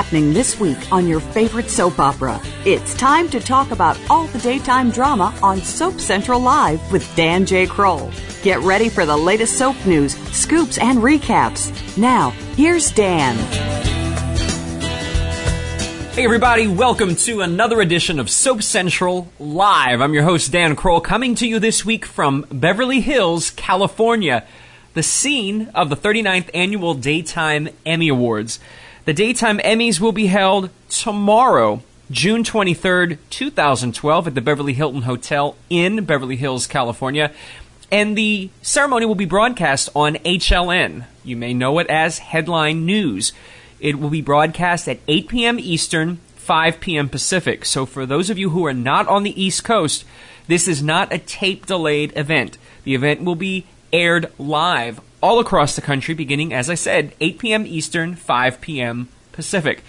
happening this week on your favorite soap opera. It's time to talk about all the daytime drama on Soap Central Live with Dan J. Kroll. Get ready for the latest soap news, scoops, and recaps. Now, here's Dan. Hey everybody, welcome to another edition of Soap Central Live. I'm your host Dan Kroll coming to you this week from Beverly Hills, California, the scene of the 39th annual Daytime Emmy Awards. The Daytime Emmys will be held tomorrow, June 23rd, 2012, at the Beverly Hilton Hotel in Beverly Hills, California. And the ceremony will be broadcast on HLN. You may know it as Headline News. It will be broadcast at 8 p.m. Eastern, 5 p.m. Pacific. So for those of you who are not on the East Coast, this is not a tape delayed event. The event will be aired live all across the country beginning, as I said, 8 p.m. Eastern, 5 p.m. Pacific.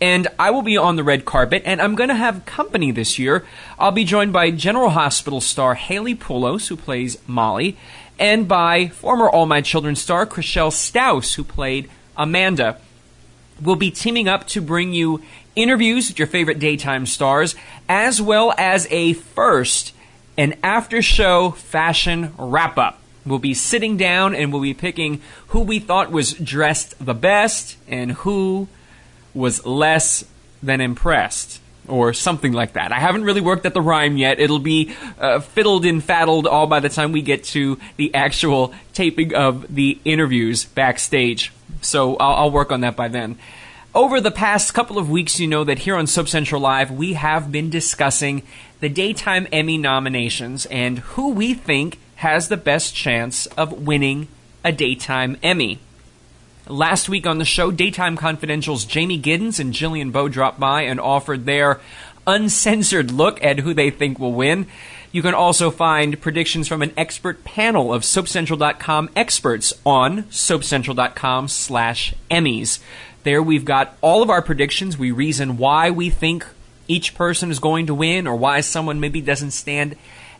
And I will be on the red carpet, and I'm going to have company this year. I'll be joined by General Hospital star Haley Pullos, who plays Molly, and by former All My Children star Chrishell Stause, who played Amanda. We'll be teaming up to bring you interviews with your favorite daytime stars, as well as a first, an after show fashion wrap up. We'll be sitting down and we'll be picking who we thought was dressed the best and who was less than impressed. Or something like that. I haven't really worked at the rhyme yet. It'll be uh, fiddled and faddled all by the time we get to the actual taping of the interviews backstage. So I'll, I'll work on that by then. Over the past couple of weeks, you know that here on Soap Central Live, we have been discussing the Daytime Emmy nominations and who we think has the best chance of winning a Daytime Emmy. Last week on the show, Daytime Confidential's Jamie Giddens and Jillian Bowe dropped by and offered their uncensored look at who they think will win. You can also find predictions from an expert panel of SoapCentral.com experts on SoapCentral.com slash Emmys. There we've got all of our predictions. We reason why we think each person is going to win or why someone maybe doesn't stand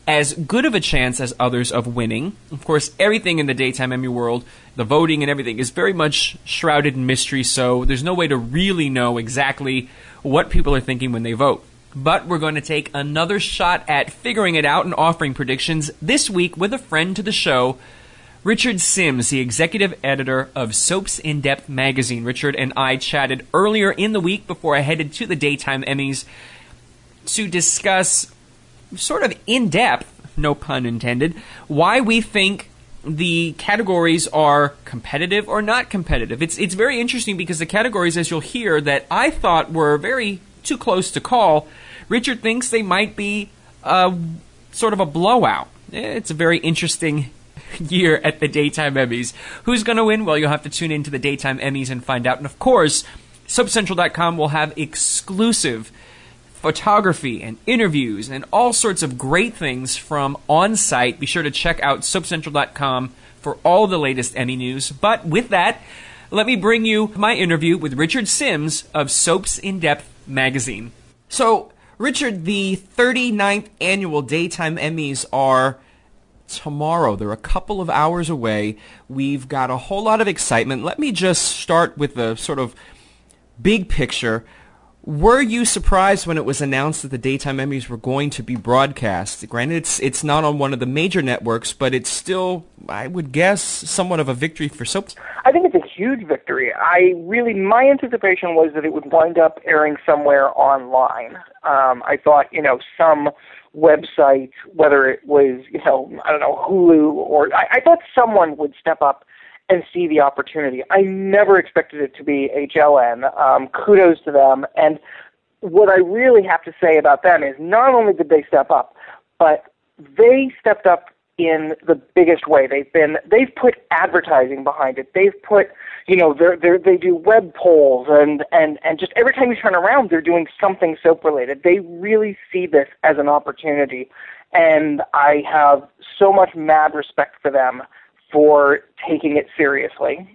as good of a chance as others of winning. Of course, everything in the daytime Emmy world, the voting and everything, is very much shrouded in mystery, so there's no way to really know exactly what people are thinking when they vote. But we're going to take another shot at figuring it out and offering predictions this week with a friend to the show, Richard Simms, the executive editor of Soaps in Depth magazine. Richard and I chatted earlier in the week before I headed to the daytime Emmys to discuss sort of in depth, no pun intended, why we think the categories are competitive or not competitive. It's it's very interesting because the categories, as you'll hear, that I thought were very too close to call, Richard thinks they might be a, sort of a blowout. It's a very interesting year at the daytime Emmys. Who's going to win? Well, you'll have to tune into the daytime Emmys and find out. And of course, SoapCentral.com will have exclusive photography and interviews and all sorts of great things from on site. Be sure to check out soapcentral.com for all the latest Emmy news. But with that, let me bring you my interview with Richard Simms of Soaps in Depth magazine. So, Richard, the 39th annual Daytime Emmys are tomorrow. They're a couple of hours away. We've got a whole lot of excitement. Let me just start with the sort of big picture. Were you surprised when it was announced that the daytime Emmys were going to be broadcast? Granted, it's it's not on one of the major networks, but it's still, I would guess, somewhat of a victory for soaps. I think it's a huge victory. I really, my anticipation was that it would wind up airing somewhere online. Um, I thought, you know, some website, whether it was, you know, I don't know, Hulu or I, I thought someone would step up and see the opportunity. I never expected it to be HLN. Um, kudos to them. And what I really have to say about them is not only did they step up, but they stepped up in the biggest way. They've been they've put advertising behind it. They've put you know they're, they're they do web polls and and and just every time you turn around they're doing something soap related. They really see this as an opportunity, and I have so much mad respect for them for taking it seriously.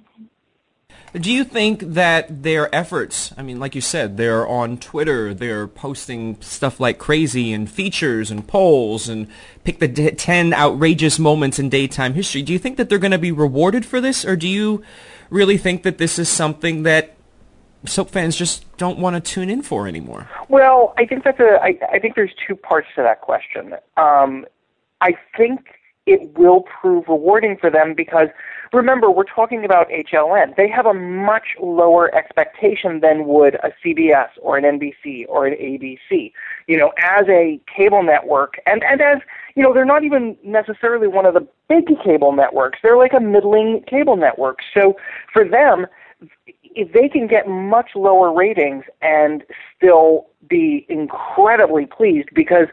Do you think that their efforts, I mean, like you said, they're on Twitter, they're posting stuff like crazy and features and polls and pick the 10 outrageous moments in daytime history. Do you think that they're going to be rewarded for this, or do you really think that this is something that soap fans just don't want to tune in for anymore? Well, I think that's a. I, I think there's two parts to that question. Um, I think it will prove rewarding for them because remember we're talking about HLN. They have a much lower expectation than would a CBS or an NBC or an ABC. You know, as a cable network and and as you know, they're not even necessarily one of the big cable networks. They're like a middling cable network. So for them, if they can get much lower ratings and still be incredibly pleased because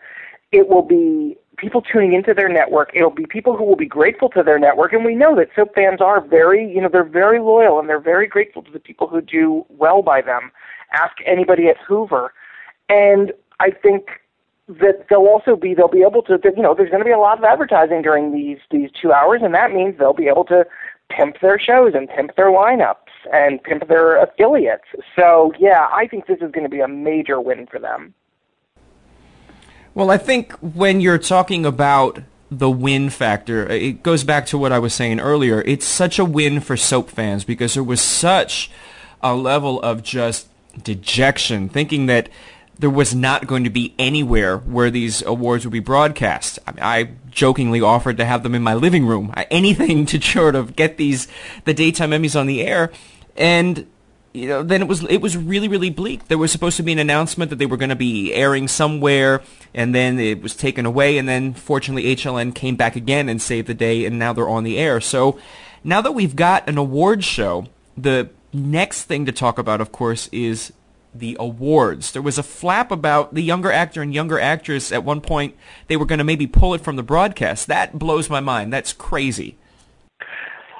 it will be people tuning into their network. It'll be people who will be grateful to their network, and we know that soap fans are very, you know, they're very loyal and they're very grateful to the people who do well by them. Ask anybody at Hoover, and I think that they'll also be they'll be able to you know there's going to be a lot of advertising during these these two hours, and that means they'll be able to pimp their shows and pimp their lineups and pimp their affiliates. So yeah, I think this is going to be a major win for them. Well, I think when you're talking about the win factor, it goes back to what I was saying earlier. It's such a win for soap fans because there was such a level of just dejection, thinking that there was not going to be anywhere where these awards would be broadcast. I, mean, I jokingly offered to have them in my living room, anything to sort of get these the daytime Emmys on the air, and you know, then it was it was really really bleak. There was supposed to be an announcement that they were going to be airing somewhere, and then it was taken away, and then fortunately HLN came back again and saved the day, and now they're on the air. So now that we've got an awards show, the next thing to talk about, of course, is the awards. There was a flap about the younger actor and younger actress at one point. They were going to maybe pull it from the broadcast. That blows my mind. That's crazy.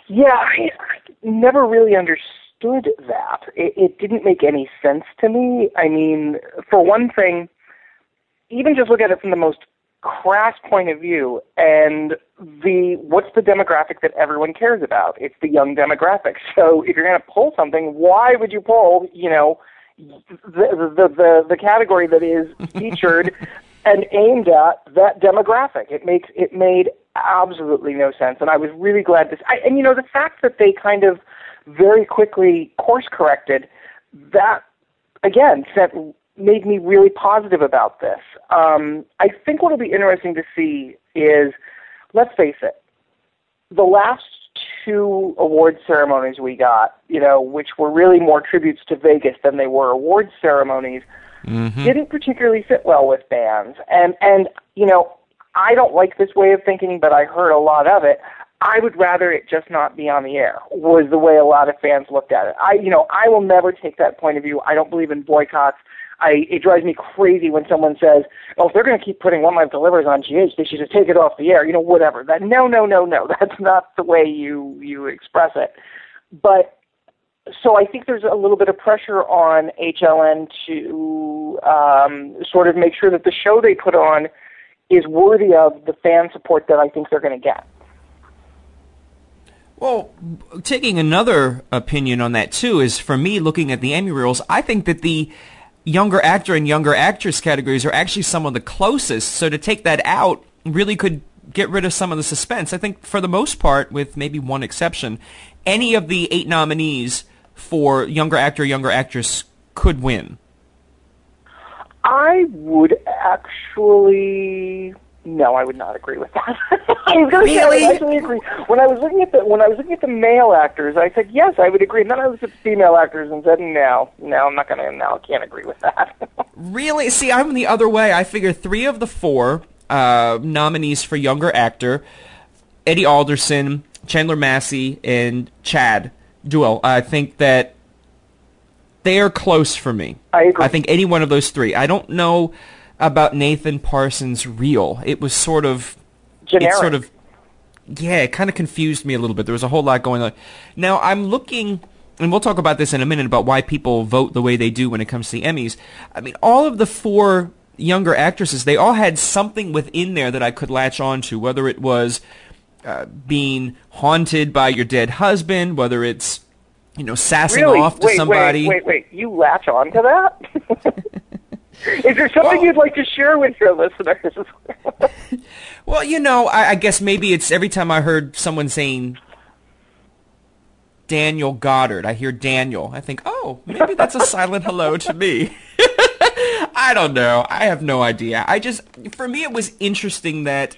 Yeah, I, I never really understood understood that. It, it didn't make any sense to me. I mean, for one thing, even just look at it from the most crass point of view and the what's the demographic that everyone cares about it's the young demographic so if you're going to pull something why would you pull you know the the the, the category that is featured and aimed at that demographic it makes it made absolutely no sense and i was really glad this I, and you know the fact that they kind of very quickly course corrected, that again sent, made me really positive about this. Um, I think what will be interesting to see is, let's face it, the last two award ceremonies we got, you know, which were really more tributes to Vegas than they were award ceremonies, mm-hmm. didn't particularly fit well with bands. And and you know, I don't like this way of thinking, but I heard a lot of it. I would rather it just not be on the air. Was the way a lot of fans looked at it. I, you know, I will never take that point of view. I don't believe in boycotts. I it drives me crazy when someone says, "Oh, if they're going to keep putting One Life to Livers on GH, they should just take it off the air." You know, whatever. That no, no, no, no. That's not the way you you express it. But so I think there's a little bit of pressure on HLN to um, sort of make sure that the show they put on is worthy of the fan support that I think they're going to get. Well, taking another opinion on that too is for me looking at the Emmy rules, I think that the younger actor and younger actress categories are actually some of the closest. So to take that out really could get rid of some of the suspense. I think for the most part, with maybe one exception, any of the eight nominees for younger actor, younger actress could win. I would actually no, I would not agree with that. I was going to really? say I actually agree. When I was looking at the when I was looking at the male actors, I said yes, I would agree. And then I looked at the female actors and said no, no, I'm not going to. No, I can't agree with that. really? See, I'm the other way. I figure three of the four uh, nominees for younger actor, Eddie Alderson, Chandler Massey, and Chad Duell. I think that they are close for me. I agree. I think any one of those three. I don't know about Nathan Parsons' reel. It was sort of generic. It sort of yeah, it kind of confused me a little bit. There was a whole lot going on. Now I'm looking, and we'll talk about this in a minute about why people vote the way they do when it comes to the Emmys. I mean, all of the four younger actresses, they all had something within there that I could latch on to, whether it was uh, being haunted by your dead husband, whether it's you know sassing really? off to wait, somebody. Wait, wait, wait! You latch on to that? Is there something well, you'd like to share with your listeners? well, you know, I, I, guess maybe it's every time I heard someone saying Daniel Goddard. I hear Daniel. I think, oh, maybe that's a silent hello to me. I don't know. I have no idea. I just, for me, it was interesting that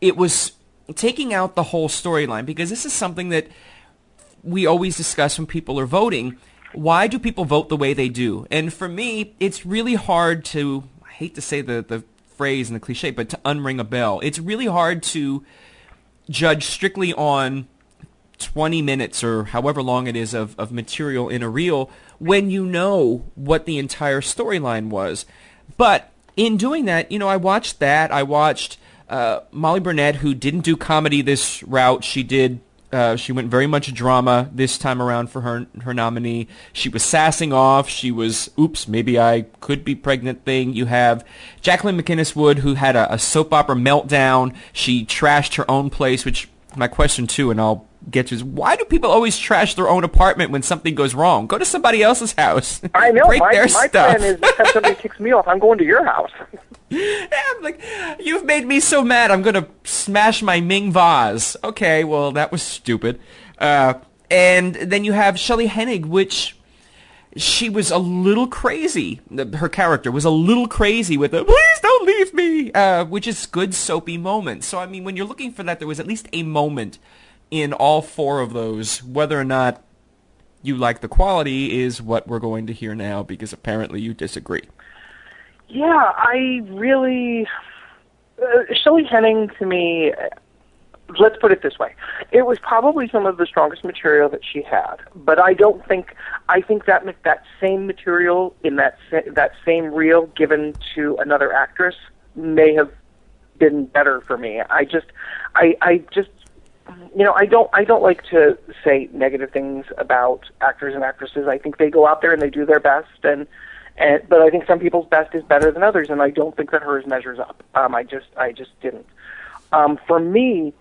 it was taking out the whole storyline because this is something that we always discuss when people are voting. Why do people vote the way they do? And for me, it's really hard to, I hate to say the, the phrase and the cliche, but to unring a bell. It's really hard to judge strictly on 20 minutes or however long it is of, of material in a reel when you know what the entire storyline was. But in doing that, you know, I watched that. I watched uh, Molly Burnett, who didn't do comedy this route. She did. Uh, she went very much drama this time around for her her nominee. She was sassing off. She was, oops, maybe I could be pregnant thing. You have Jacqueline MacInnes Wood, who had a, a soap opera meltdown. She trashed her own place, which my question too, and I'll get to is why do people always trash their own apartment when something goes wrong? Go to somebody else's house. I know. Break my their my stuff. plan is if somebody kicks me off, I'm going to your house. Yeah, I'm like, you've made me so mad. I'm gonna smash my Ming vase. Okay, well that was stupid. Uh, and then you have Shelley Hennig, which she was a little crazy. Her character was a little crazy with the "Please don't leave me," uh, which is good soapy moments. So I mean, when you're looking for that, there was at least a moment in all four of those. Whether or not you like the quality is what we're going to hear now, because apparently you disagree. Yeah, I really. Uh, Shelley Hennig to me, let's put it this way: it was probably some of the strongest material that she had. But I don't think I think that that same material in that that same reel given to another actress may have been better for me. I just, I, I just, you know, I don't, I don't like to say negative things about actors and actresses. I think they go out there and they do their best, and, and but I think some people's best is better than others, and I don't think that hers measures up. Um, I just, I just didn't. Um, for me,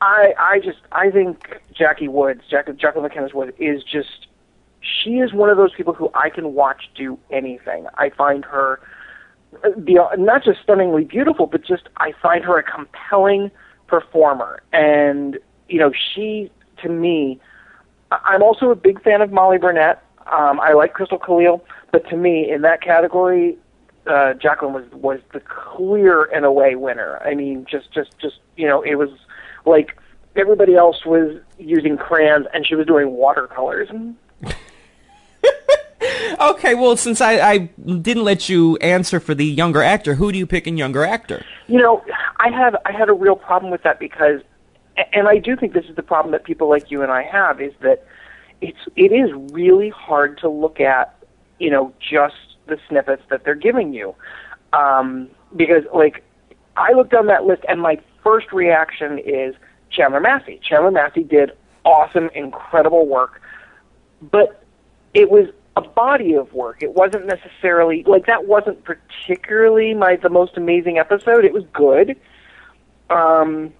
I, I just, I think Jackie Woods, Jack, Jacqueline McKenna Woods, is just, she is one of those people who I can watch do anything. I find her the not just stunningly beautiful, but just I find her a compelling performer. And you know, she to me, I'm also a big fan of Molly Burnett. Um, I like Crystal Khalil, but to me, in that category, uh, Jacqueline was was the clear and away winner. I mean, just just just you know, it was like everybody else was using crayons and she was doing watercolors. Okay, well, since I, I didn't let you answer for the younger actor, who do you pick in younger actor? You know, I have I had a real problem with that because, and I do think this is the problem that people like you and I have is that it's it is really hard to look at, you know, just the snippets that they're giving you, um, because like I looked on that list and my first reaction is Chandler Massey. Chandler Massey did awesome, incredible work, but it was a body of work. It wasn't necessarily like that wasn't particularly my the most amazing episode. It was good. Um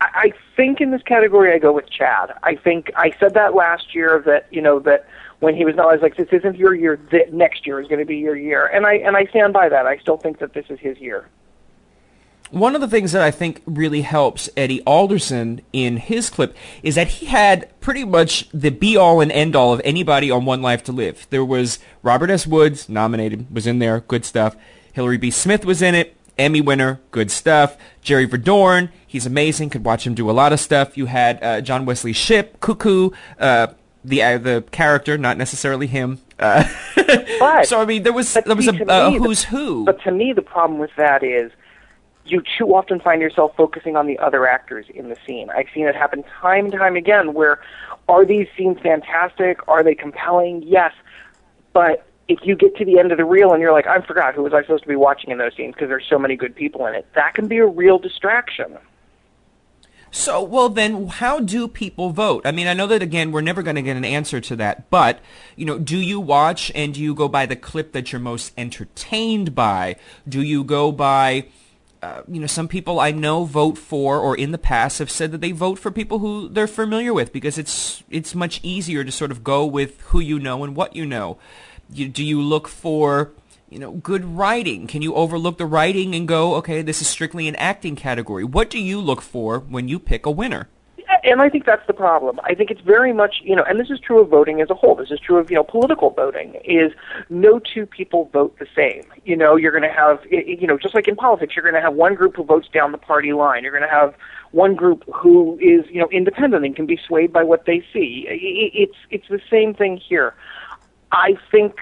I, I think in this category I go with Chad. I think I said that last year that, you know, that when he was not I was like, This isn't your year, th- next year is gonna be your year and I and I stand by that. I still think that this is his year. One of the things that I think really helps Eddie Alderson in his clip is that he had pretty much the be all and end all of anybody on One Life to Live. There was Robert S. Woods, nominated, was in there, good stuff. Hillary B. Smith was in it, Emmy winner, good stuff. Jerry Verdorn, he's amazing, could watch him do a lot of stuff. You had uh, John Wesley Shipp, Cuckoo, uh, the uh, the character, not necessarily him. Uh, But so I mean, there was there was a, to a who's who. But to me, the problem with that is you too often find yourself focusing on the other actors in the scene. I've seen it happen time and time again where are these scenes fantastic? Are they compelling? Yes. But if you get to the end of the reel and you're like, I forgot who was I supposed to be watching in those scenes because there's so many good people in it, that can be a real distraction. So, well, then, how do people vote? I mean, I know that again, we're never going to get an answer to that, but you know, do you watch and do you go by the clip that you're most entertained by? Do you go by, uh, you know, some people I know vote for, or in the past have said that they vote for people who they're familiar with because it's it's much easier to sort of go with who you know and what you know. You, do you look for you know, good writing? Can you overlook the writing and go, okay, this is strictly an acting category? What do you look for when you pick a winner? And I think that's the problem. I think it's very much, you know, and this is true of voting as a whole. This is true of, you know, political voting. Is no two people vote the same. You know, you're going to have, you know, just like in politics, you're going to have one group who votes down the party line. You're going to have one group who is, you know, independent and can be swayed by what they see. It's it's the same thing here. I think,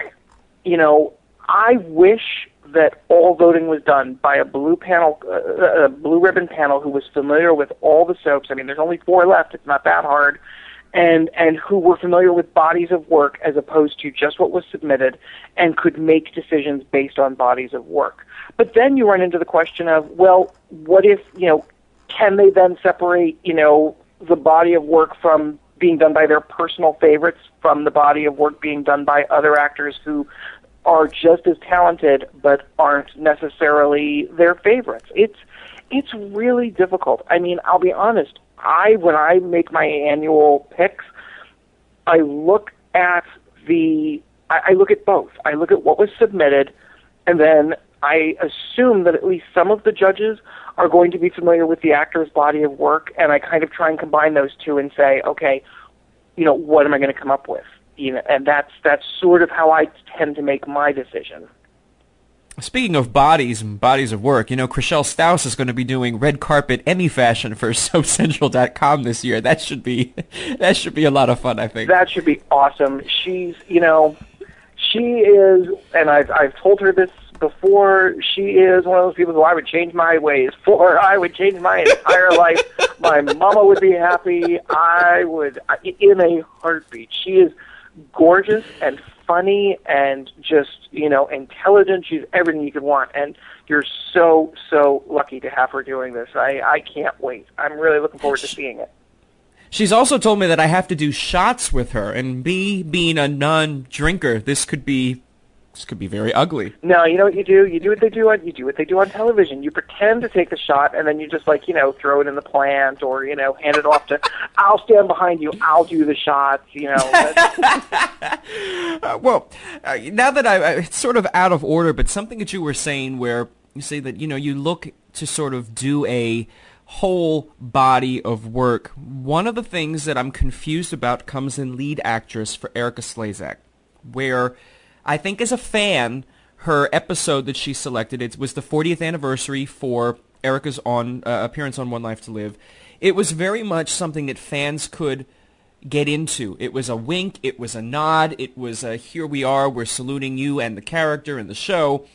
you know, I wish that all voting was done by a blue panel, uh, a blue ribbon panel who was familiar with all the soaps. I mean, there's only four left. It's not that hard. And, and who were familiar with bodies of work as opposed to just what was submitted and could make decisions based on bodies of work. But then you run into the question of, well, what if, you know, can they then separate, you know, the body of work from being done by their personal favorites from the body of work being done by other actors who are just as talented but aren't necessarily their favorites. It's it's really difficult. I mean, I'll be honest. I when I make my annual picks, I look at the I, I look at both. I look at what was submitted, and then I assume that at least some of the judges are going to be familiar with the actor's body of work, and I kind of try and combine those two and say, okay, you know, what am I going to come up with? You know, and that's that's sort of how I tend to make my decision. Speaking of bodies and bodies of work, you know, Chrishell Stause is going to be doing red carpet Emmy fashion for SoapCentral.com this year. That should be that should be a lot of fun, I think. That should be awesome. She's, you know, she is, and I've I've told her this before. She is one of those people who I would change my ways for. I would change my entire life. My mama would be happy. I would, in a heartbeat. She is gorgeous and funny and just you know intelligent. She's everything you could want, and you're so so lucky to have her doing this. I I can't wait. I'm really looking forward to seeing it. She's also told me that I have to do shots with her, and me being a non-drinker, this could be this could be very ugly. No, you know what you do? You do what they do on you do what they do on television. You pretend to take the shot, and then you just like you know throw it in the plant, or you know hand it off to. I'll stand behind you. I'll do the shots. You know. uh, well, uh, now that I, it's sort of out of order, but something that you were saying where you say that you know you look to sort of do a whole body of work. One of the things that I'm confused about comes in lead actress for Erika Slezak, where I think as a fan, her episode that she selected, it was the 40th anniversary for Erika's on uh, appearance on One Life to Live. It was very much something that fans could get into. It was a wink, it was a nod, it was a here we are, we're saluting you and the character and the show.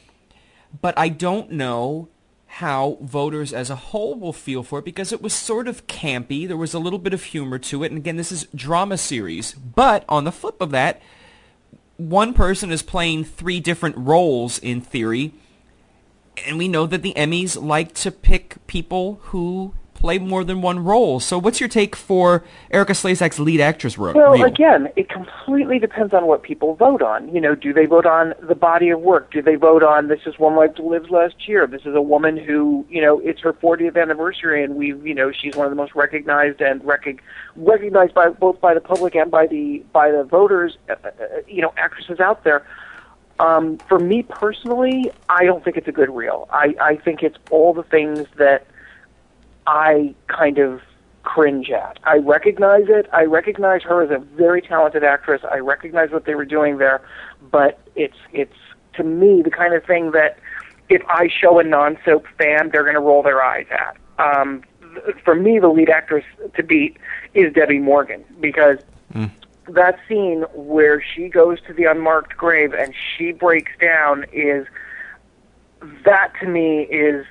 But I don't know how voters as a whole will feel for it because it was sort of campy. There was a little bit of humor to it. And again, this is drama series. But on the flip of that, one person is playing three different roles in theory. And we know that the Emmys like to pick people who play more than one role. So what's your take for Erika Slezak's lead actress role? Well, again, it completely depends on what people vote on. You know, do they vote on the body of work? Do they vote on this is One Life to Live's last year? This is a woman who, you know, it's her 40th anniversary and we've, you know, she's one of the most recognized and rec- recognized by both by the public and by the by the voters, uh, uh, you know, actresses out there. Um, for me personally, I don't think it's a good reel. I, I think it's all the things that I kind of cringe at. I recognize it. I recognize her as a very talented actress. I recognize what they were doing there, but it's it's to me the kind of thing that if I show a non-soap fan, they're going to roll their eyes at. Um, for me, the lead actress to beat is Debbie Morgan because mm. that scene where she goes to the unmarked grave and she breaks down is that to me is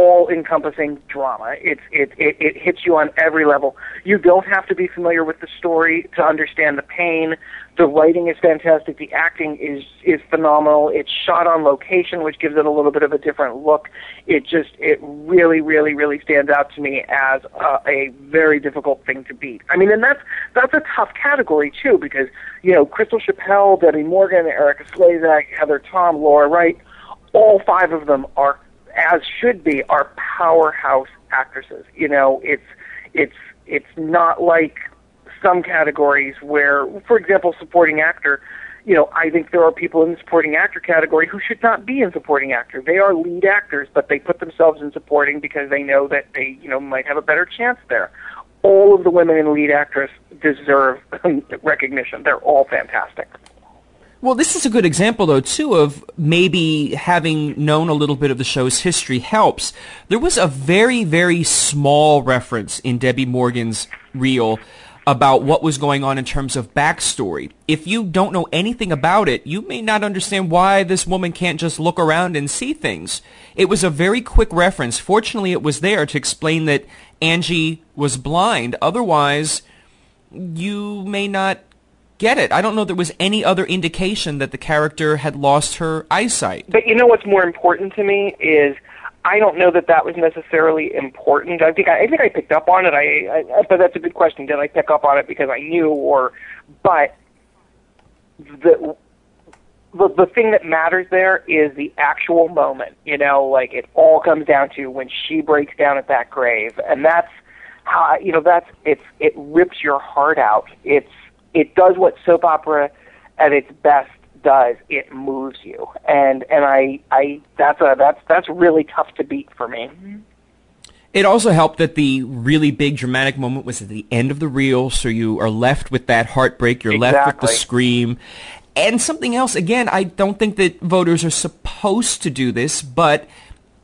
all-encompassing drama. It's it, it it hits you on every level. You don't have to be familiar with the story to understand the pain. The writing is fantastic. The acting is is phenomenal. It's shot on location, which gives it a little bit of a different look. It just it really really really stands out to me as a, a very difficult thing to beat. I mean, and that's that's a tough category too because you know Crystal Chappell, Debbie Morgan, Erika Slezak, Heather Tom, Laura Wright, all five of them are as should be, are powerhouse actresses. You know, it's it's it's not like some categories where, for example, supporting actor. You know, I think there are people in the supporting actor category who should not be in supporting actor. They are lead actors, but they put themselves in supporting because they know that they, you know, might have a better chance there. all of the women in lead actress deserve recognition. They're all fantastic. Well, this is a good example, though, too, of maybe having known a little bit of the show's history helps. There was a very, very small reference in Debbie Morgan's reel about what was going on in terms of backstory. If you don't know anything about it, you may not understand why this woman can't just look around and see things. It was a very quick reference. Fortunately, it was there to explain that Angie was blind. Otherwise, you may not get it. I don't know there was any other indication that the character had lost her eyesight. But you know what's more important to me is I don't know that that was necessarily important. I think I, I think I picked up on it. I, I but that's a good question. Did I pick up on it because I knew, or but the the the thing that matters there is the actual moment. You know, like it all comes down to when she breaks down at that grave, and that's how you know that's it's it rips your heart out. It's it does what soap opera at its best does. It moves you, and and I I that's a that's that's really tough to beat for me. Mm-hmm. It also helped that the really big dramatic moment was at the end of the reel, so you are left with that heartbreak. You're exactly. left with the scream. And something else, again, I don't think that voters are supposed to do this, but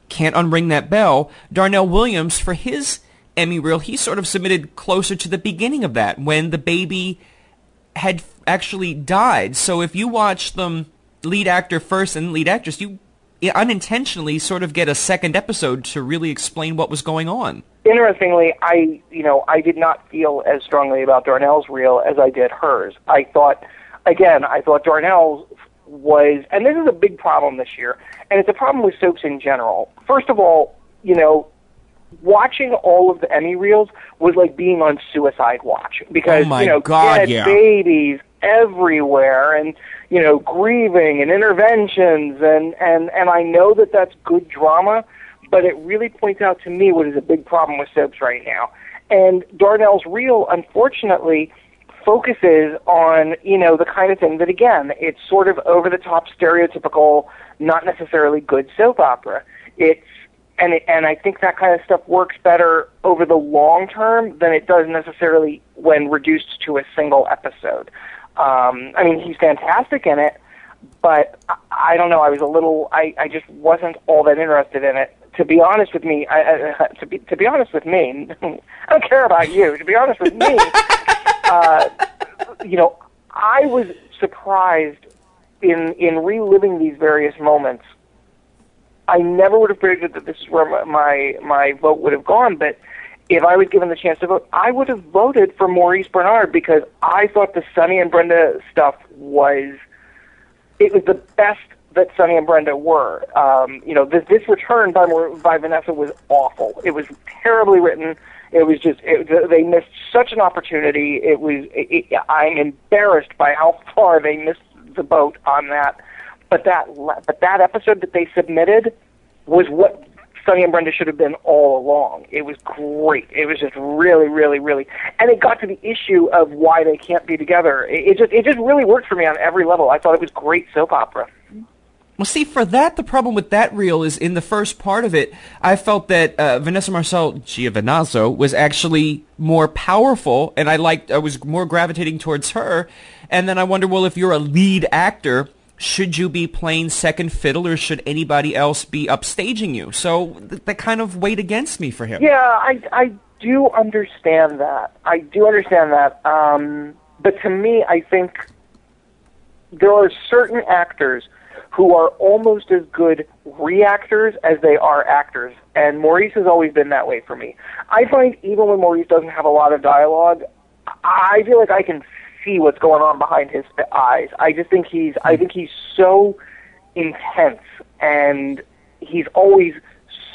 can't unring that bell. Darnell Williams, for his Emmy reel, he sort of submitted closer to the beginning of that, when the baby had actually died. So if you watch them lead actor first and lead actress, you unintentionally sort of get a second episode to really explain what was going on. Interestingly, I you know I did not feel as strongly about Darnell's reel as I did hers. I thought, again, I thought Darnell's was, and this is a big problem this year, and it's a problem with soaps in general. First of all, you know, watching all of the Emmy reels was like being on suicide watch because oh my you know God, dead yeah. babies everywhere and you know grieving and interventions and and and I know that that's good drama, but it really points out to me what is a big problem with soaps right now. And Darnell's reel, unfortunately, focuses on you know the kind of thing that again it's sort of over the top stereotypical not necessarily good soap opera it's and it, and I think that kind of stuff works better over the long term than it does necessarily when reduced to a single episode. Um, I mean, he's fantastic in it, but I, I don't know. I was a little. I I just wasn't all that interested in it. To be honest with me, I, I, to be to be honest with me, I don't care about you. To be honest with me, uh, you know, I was surprised in in reliving these various moments I never would have predicted that this is where my, my vote would have gone. But if I was given the chance to vote, I would have voted for Maurice Benard because I thought the Sonny and Brenda stuff was it was the best that Sonny and Brenda were. Um, you know, this, this return by by Vanessa was awful. It was terribly written. It was just it, they missed such an opportunity. It was it, it, I'm embarrassed by how far they missed the boat on that. But that but that episode that they submitted was what Sonny and Brenda should have been all along. It was great. It was just really, really, really, and it got to the issue of why they can't be together. It, it just it just really worked for me on every level. I thought it was great soap opera. Well, see, for that, the problem with that reel is in the first part of it, I felt that uh, Vanessa Marcil Giovinazzo was actually more powerful, and I liked, I was more gravitating towards her. And then I wonder, well, if you're a lead actor, should you be playing second fiddle or should anybody else be upstaging you? So th- that kind of weighed against me for him. Yeah, I I do understand that. I do understand that. Um, but to me, I think there are certain actors who are almost as good reactors as they are actors, and Maurice has always been that way for me. I find even when Maurice doesn't have a lot of dialogue, I feel like I can see what's going on behind his eyes. I just think he's I hmm. think he's so intense and he's always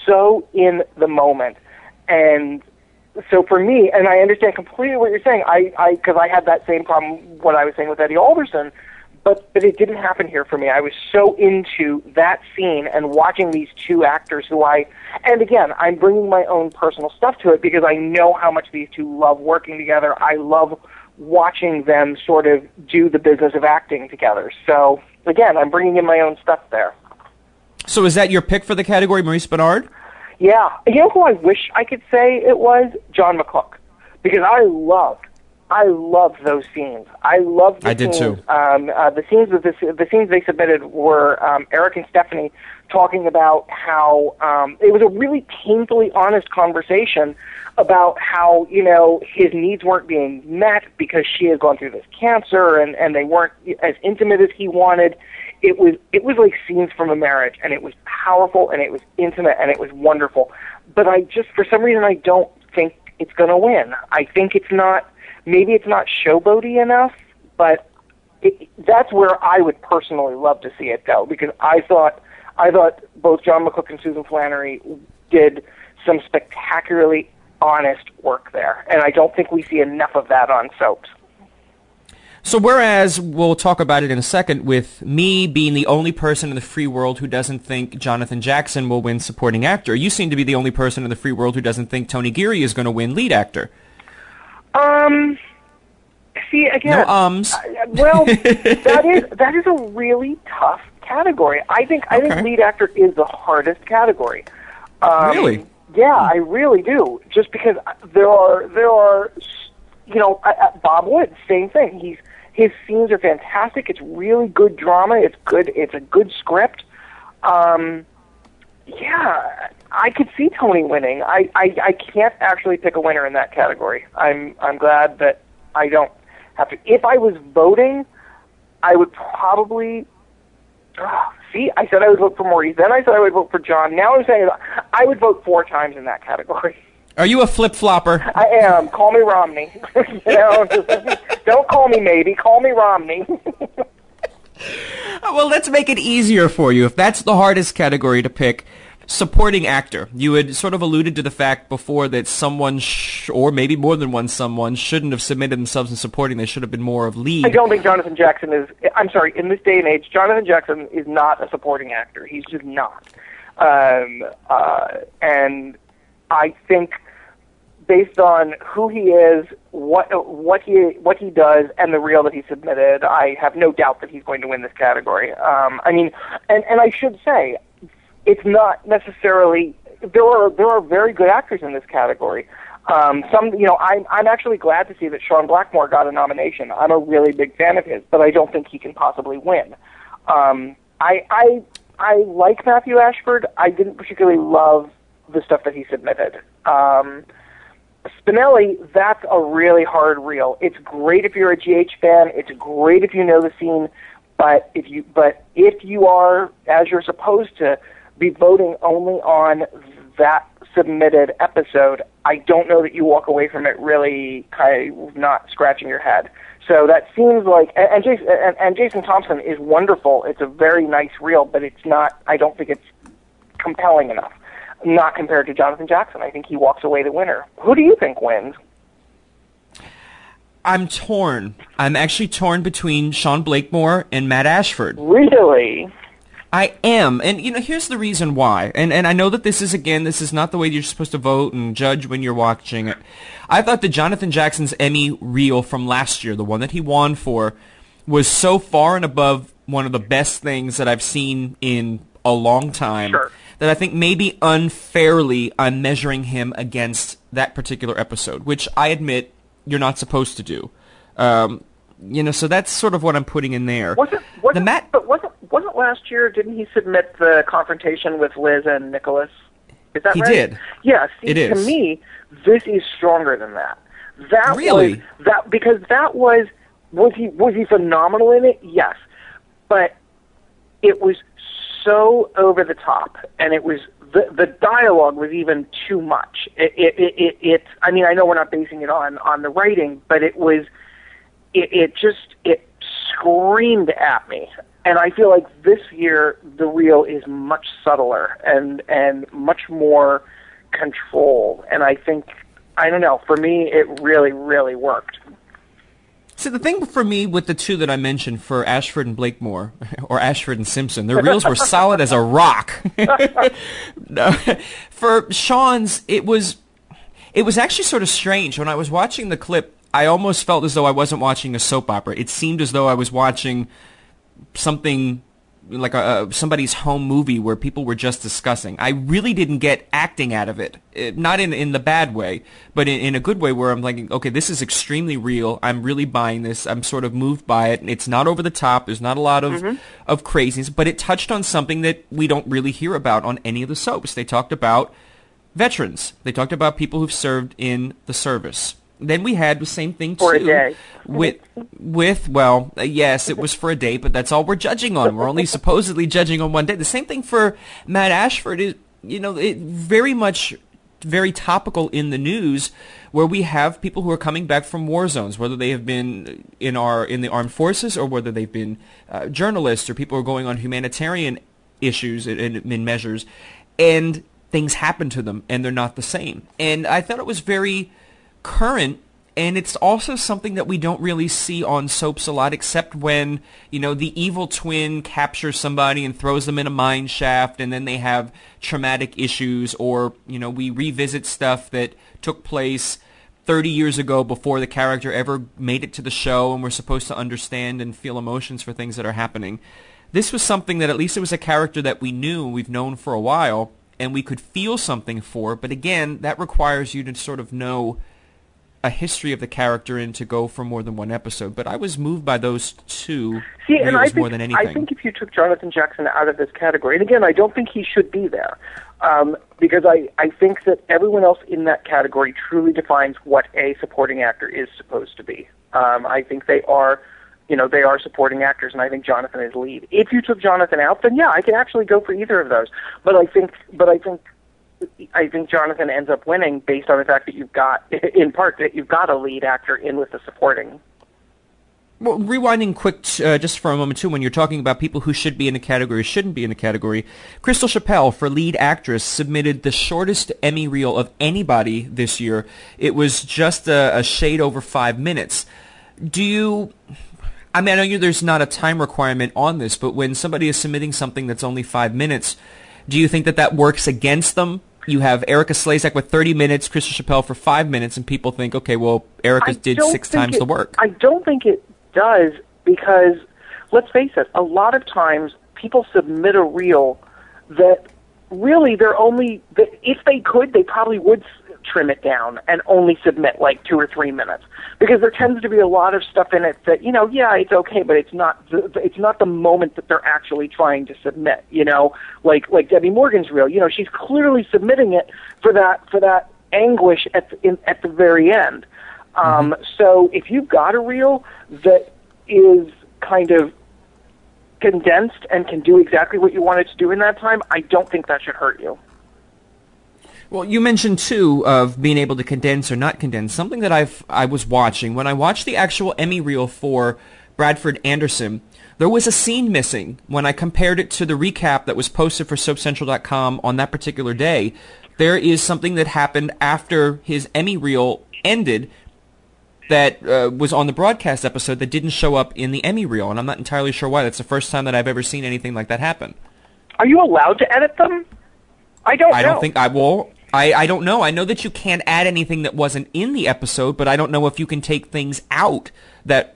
so in the moment. And so for me, and I understand completely what you're saying. I I because I had that same problem when I was saying with Eddie Alderson. But but it didn't happen here for me. I was so into that scene and watching these two actors who I and again I'm bringing my own personal stuff to it because I know how much these two love working together. I love watching them sort of do the business of acting together. So again, I'm bringing in my own stuff there. So is that your pick for the category, Maurice Benard? Yeah, you know who I wish I could say it was John McCook, because I loved I loved those scenes. I loved the I did scenes. too. Um, uh, the scenes with this, the scenes they submitted were um, Eric and Stephanie talking about how um, it was a really painfully honest conversation about how you know his needs weren't being met because she had gone through this cancer and and they weren't as intimate as he wanted. It was it was like scenes from a marriage, and it was powerful and it was intimate and it was wonderful. But I just for some reason I don't think it's going to win. I think it's not maybe it's not showboaty enough, but it, that's where I would personally love to see it go because I thought I thought both John McCook and Susan Flannery did some spectacularly honest work there, and I don't think we see enough of that on soaps. So whereas we'll talk about it in a second, with me being the only person in the free world who doesn't think Jonathan Jackson will win supporting actor, you seem to be the only person in the free world who doesn't think Tony Geary is going to win lead actor. Um, see again. No ums. uh, well, that is that is a really tough category. I think I think lead actor is the hardest category. Um, Really? Yeah, I really do. Just because there are there are, you know, Bob Wood, same thing. He's his scenes are fantastic. It's really good drama. It's good. It's a good script. Um, yeah, I could see Tony winning. I, I I can't actually pick a winner in that category. I'm I'm glad that I don't have to. If I was voting, I would probably. Ah, see, I said I would vote for Maurice. Then I said I would vote for John. Now I'm saying I would vote four times in that category. Are you a flip flopper? I am. Call me Romney. you know, don't call me maybe. Call me Romney. well, let's make it easier for you. If that's the hardest category to pick, supporting actor. You had sort of alluded to the fact before that someone, sh- or maybe more than one someone, shouldn't have submitted themselves in supporting. They should have been more of lead. I don't think Jonathan Jackson is. I'm sorry. In this day and age, Jonathan Jackson is not a supporting actor. He's just not. Um, uh, and I think, based on who he is, what what he what he does, and the reel that he submitted, I have no doubt that he's going to win this category. Um, I mean, and and I should say, it's not necessarily there are there are very good actors in this category. Um, some, you know, I'm I'm actually glad to see that Sean Blakemore got a nomination. I'm a really big fan of his, but I don't think he can possibly win. Um, I I I like Matthew Ashford. I didn't particularly love the stuff that he submitted. Um, Spinelli, that's a really hard reel. It's great if you're a GH fan. It's great if you know the scene, but if you but if you are, as you're supposed to, be voting only on that submitted episode, I don't know that you walk away from it really kind of not scratching your head. So that seems like, and, and, Jason, and, and Jason Thompson is wonderful. It's a very nice reel, but it's not. I don't think it's compelling enough. Not compared to Jonathan Jackson. I think he walks away the winner. Who do you think wins? I'm torn. I'm actually torn between Sean Blakemore and Matt Ashford. Really? I am, and you know, here's the reason why. And and I know that this is again, this is not the way you're supposed to vote and judge when you're watching it. I thought that Jonathan Jackson's Emmy reel from last year, the one that he won for, was so far and above one of the best things that I've seen in a long time Sure. that I think maybe unfairly I'm measuring him against that particular episode, which I admit you're not supposed to do. Um, you know, so that's sort of what I'm putting in there. Wasn't wasn't the Matt but wasn't wasn't last year? Didn't he submit the confrontation with Liz and Nicholas? Is that He right? did. Yeah. See, It to is. me, this is stronger than that. That Really? was that because that was was he was he phenomenal in it? Yes, but it was so over the top, and it was the the dialogue was even too much. It it it, it, it I mean, I know we're not basing it on on the writing, but it was it, it just it screamed at me and i feel like this year the reel is much subtler and and much more controlled and i think i don't know for me it really really worked So the thing for me with the two that I mentioned for Ashford and Blakemore, or Ashford and Simpson, their reels were solid as a rock. For Sean's, it was it was actually sort of strange when I was watching the clip. I almost felt as though I wasn't watching a soap opera. It seemed as though I was watching something like a, a, somebody's home movie where people were just discussing. I really didn't get acting out of it, it not in in the bad way, but in, in a good way where I'm like, okay, this is extremely real. I'm really buying this. I'm sort of moved by it. It's not over the top. There's not a lot of mm-hmm. of craziness, but it touched on something that we don't really hear about on any of the soaps. They talked about veterans. They talked about people who've served in the service then we had the same thing for too. a day. With with well, uh, yes, it was for a day, but that's all we're judging on. We're only supposedly judging on one day. The same thing for Matt Ashford is you know, it very much very topical in the news where we have people who are coming back from war zones, whether they have been in our in the armed forces or whether they've been uh, journalists or people who are going on humanitarian issues and, and measures, and things happen to them and they're not the same. And I thought it was very current and it's also something that we don't really see on soaps a lot except when you know the evil twin captures somebody and throws them in a mine shaft and then they have traumatic issues or you know we revisit stuff that took place 30 years ago before the character ever made it to the show and we're supposed to understand and feel emotions for things that are happening. This was something that at least it was a character that we knew we've known for a while and we could feel something for but again that requires you to sort of know a history of the character in to go for more than one episode. But I was moved by those two See, and I think, more than anything. I think if you took Jonathan Jackson out of this category, and again, I don't think he should be there, um, because I, I think that everyone else in that category truly defines what a supporting actor is supposed to be. Um, I think they are, you know, they are supporting actors, and I think Jonathan is lead. If you took Jonathan out, then yeah, I can actually go for either of those. But I think, but I think I think Jonathan ends up winning based on the fact that you've got, in part, that you've got a lead actor in with the supporting. Well, rewinding quick uh, just for a moment too, when you're talking about people who should be in a category, shouldn't be in a category, Crystal Chappell for lead actress submitted the shortest Emmy reel of anybody this year. It was just a, a shade over five minutes. Do you? I mean, I know there's not a time requirement on this, but when somebody is submitting something that's only five minutes, do you think that that works against them you have Erika Slezak with 30 minutes, Crystal Chappell for five minutes, and people think, okay, well, Erika did six times it, the work. I don't think it does because, let's face it, a lot of times people submit a reel that really they're only, if they could, they probably would trim it down and only submit like two or three minutes. Because there tends to be a lot of stuff in it that you know yeah it's okay but it's not the, it's not the moment that they're actually trying to submit you know? Like like Debbie Morgan's reel you know she's clearly submitting it for that for that anguish at the, in, at the very end. Um, mm-hmm. so if you've got a reel that is kind of condensed and can do exactly what you want it to do in that time I don't think that should hurt you well, you mentioned too of being able to condense or not condense. Something that I've I was watching when I watched the actual Emmy reel for Bradford Anderson. There was a scene missing when I compared it to the recap that was posted for SoapCentral.com on that particular day. There is something that happened after his Emmy reel ended that uh, was on the broadcast episode that didn't show up in the Emmy reel, and I'm not entirely sure why. That's the first time that I've ever seen anything like that happen. Are you allowed to edit them? I don't. I know. don't think I will. I, I don't know. I know that you can't add anything that wasn't in the episode, but I don't know if you can take things out that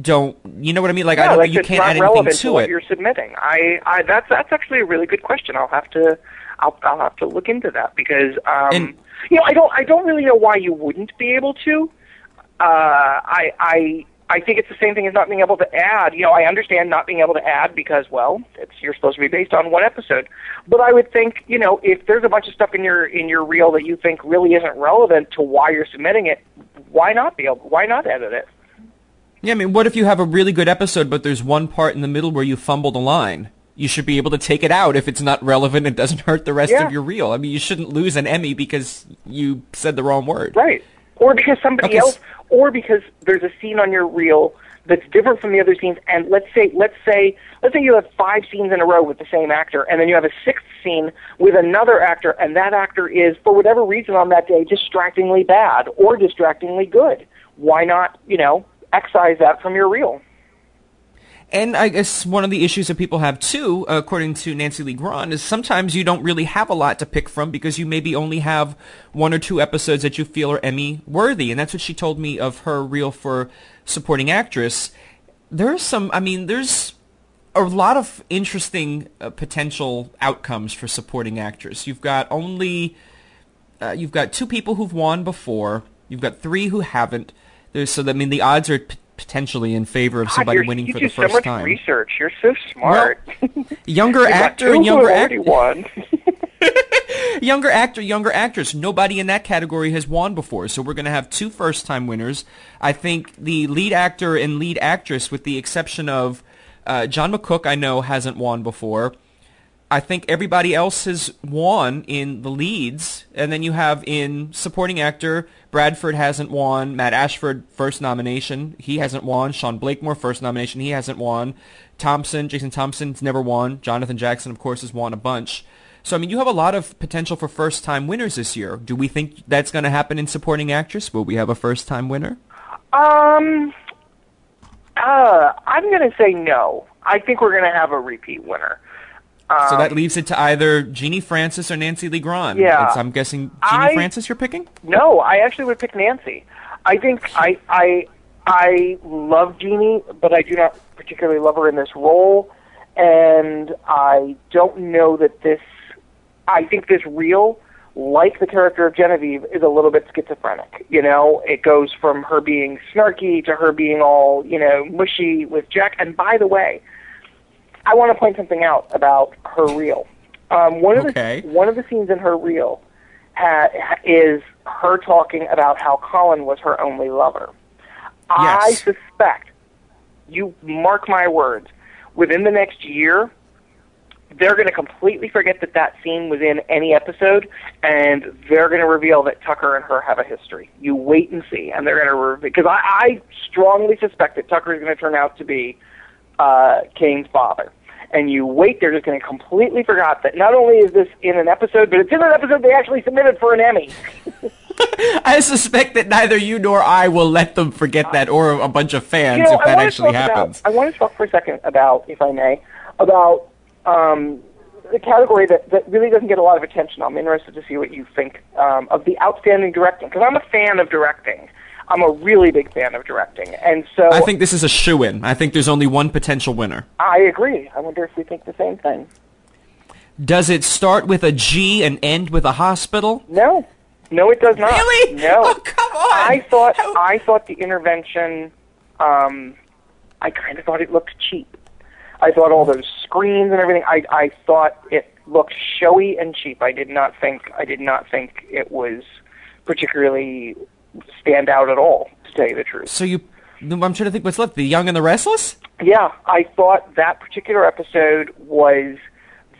don't. You know what I mean? Like I don't. Like you can't add anything to, to what it. You're submitting. I, I. That's that's actually a really good question. I'll have to. I'll I'll have to look into that because um, and, you know I don't I don't really know why you wouldn't be able to. Uh, I I I think it's the same thing as not being able to add. You know, I understand not being able to add because, well, it's you're supposed to be based on one episode. But I would think, you know, if there's a bunch of stuff in your in your reel that you think really isn't relevant to why you're submitting it, why not be able? Why not edit it? Yeah, I mean, what if you have a really good episode, but there's one part in the middle where you fumbled a line? You should be able to take it out if it's not relevant and doesn't hurt the rest yeah. of your reel. I mean, you shouldn't lose an Emmy because you said the wrong word. Right. Or because somebody okay. else or because there's a scene on your reel that's different from the other scenes and let's say let's say let's say you have five scenes in a row with the same actor and then you have a sixth scene with another actor and that actor is for whatever reason on that day distractingly bad or distractingly good why not you know excise that from your reel and I guess one of the issues that people have too, according to Nancy Lee Grahn, is sometimes you don't really have a lot to pick from because you maybe only have one or two episodes that you feel are Emmy worthy. And that's what she told me of her reel for supporting actress. There's some, I mean, there's a lot of interesting uh, potential outcomes for supporting actress. You've got only uh, you've got two people who've won before. You've got three who haven't. There's, so I mean, the odds are potentially in favor of somebody God, winning for the first so much time. research. You're so smart. Well, younger actor and younger actor. younger actor, younger actress. Nobody in that category has won before, so we're going to have two first-time winners. I think the lead actor and lead actress, with the exception of uh, John McCook, I know hasn't won before. I think everybody else has won in the leads, and then you have in supporting actor, Bradford hasn't won, Matt Ashford first nomination, he hasn't won, Sean Blakemore first nomination, he hasn't won, Thompson, Jason Thompson's never won, Jonathan Jackson of course has won a bunch. So I mean, you have a lot of potential for first-time winners this year. Do we think that's going to happen in supporting actress? Will we have a first-time winner? Um, uh, I'm going to say no. I think we're going to have a repeat winner. So Um, that leaves it to either Genie Francis or Nancy Lee Grahn. Yeah. It's- I'm guessing Genie I- Francis you're picking. No, I actually would pick Nancy. I think I I I love Genie, but I do not particularly love her in this role, and I don't know that this. I think this reel, like the character of Genevieve, is a little bit schizophrenic. You know, it goes from her being snarky to her being all you know mushy with Jack. And by the way, I want to point something out about her reel. Um, one of Okay. the one of the scenes in her reel ha, is her talking about how Colin was her only lover. Yes. I suspect, you mark my words, within the next year, they're going to completely forget that that scene was in any episode, and they're going to reveal that Tucker and her have a history. You wait and see, and they're going to reveal because I, I strongly suspect that Tucker is going to turn out to be uh, Kane's father. And you wait, they're just going to completely forgot that not only is this in an episode, but it's in an episode they actually submitted for an Emmy. I suspect that neither you nor I will let them forget that, or a bunch of fans, you know, if that actually happens. About, I want to talk for a second about, if I may, about um, the category that, that really doesn't get a lot of attention. I'm interested to see what you think um, of the outstanding directing, because I'm a fan of directing. I'm a really big fan of directing, and so I think this is a shoe in. I think there's only one potential winner. I agree. I wonder if we think the same thing. Does it start with a G and end with a hospital? No, no, it does not. Really? No. Oh, come on. I thought How- I thought the intervention. Um, I kind of thought it looked cheap. I thought all those screens and everything. I I thought it looked showy and cheap. I did not think I did not think it was particularly stand out at all. To tell you the truth. So you, I'm trying to think what's left. The Young and the Restless. Yeah, I thought that particular episode was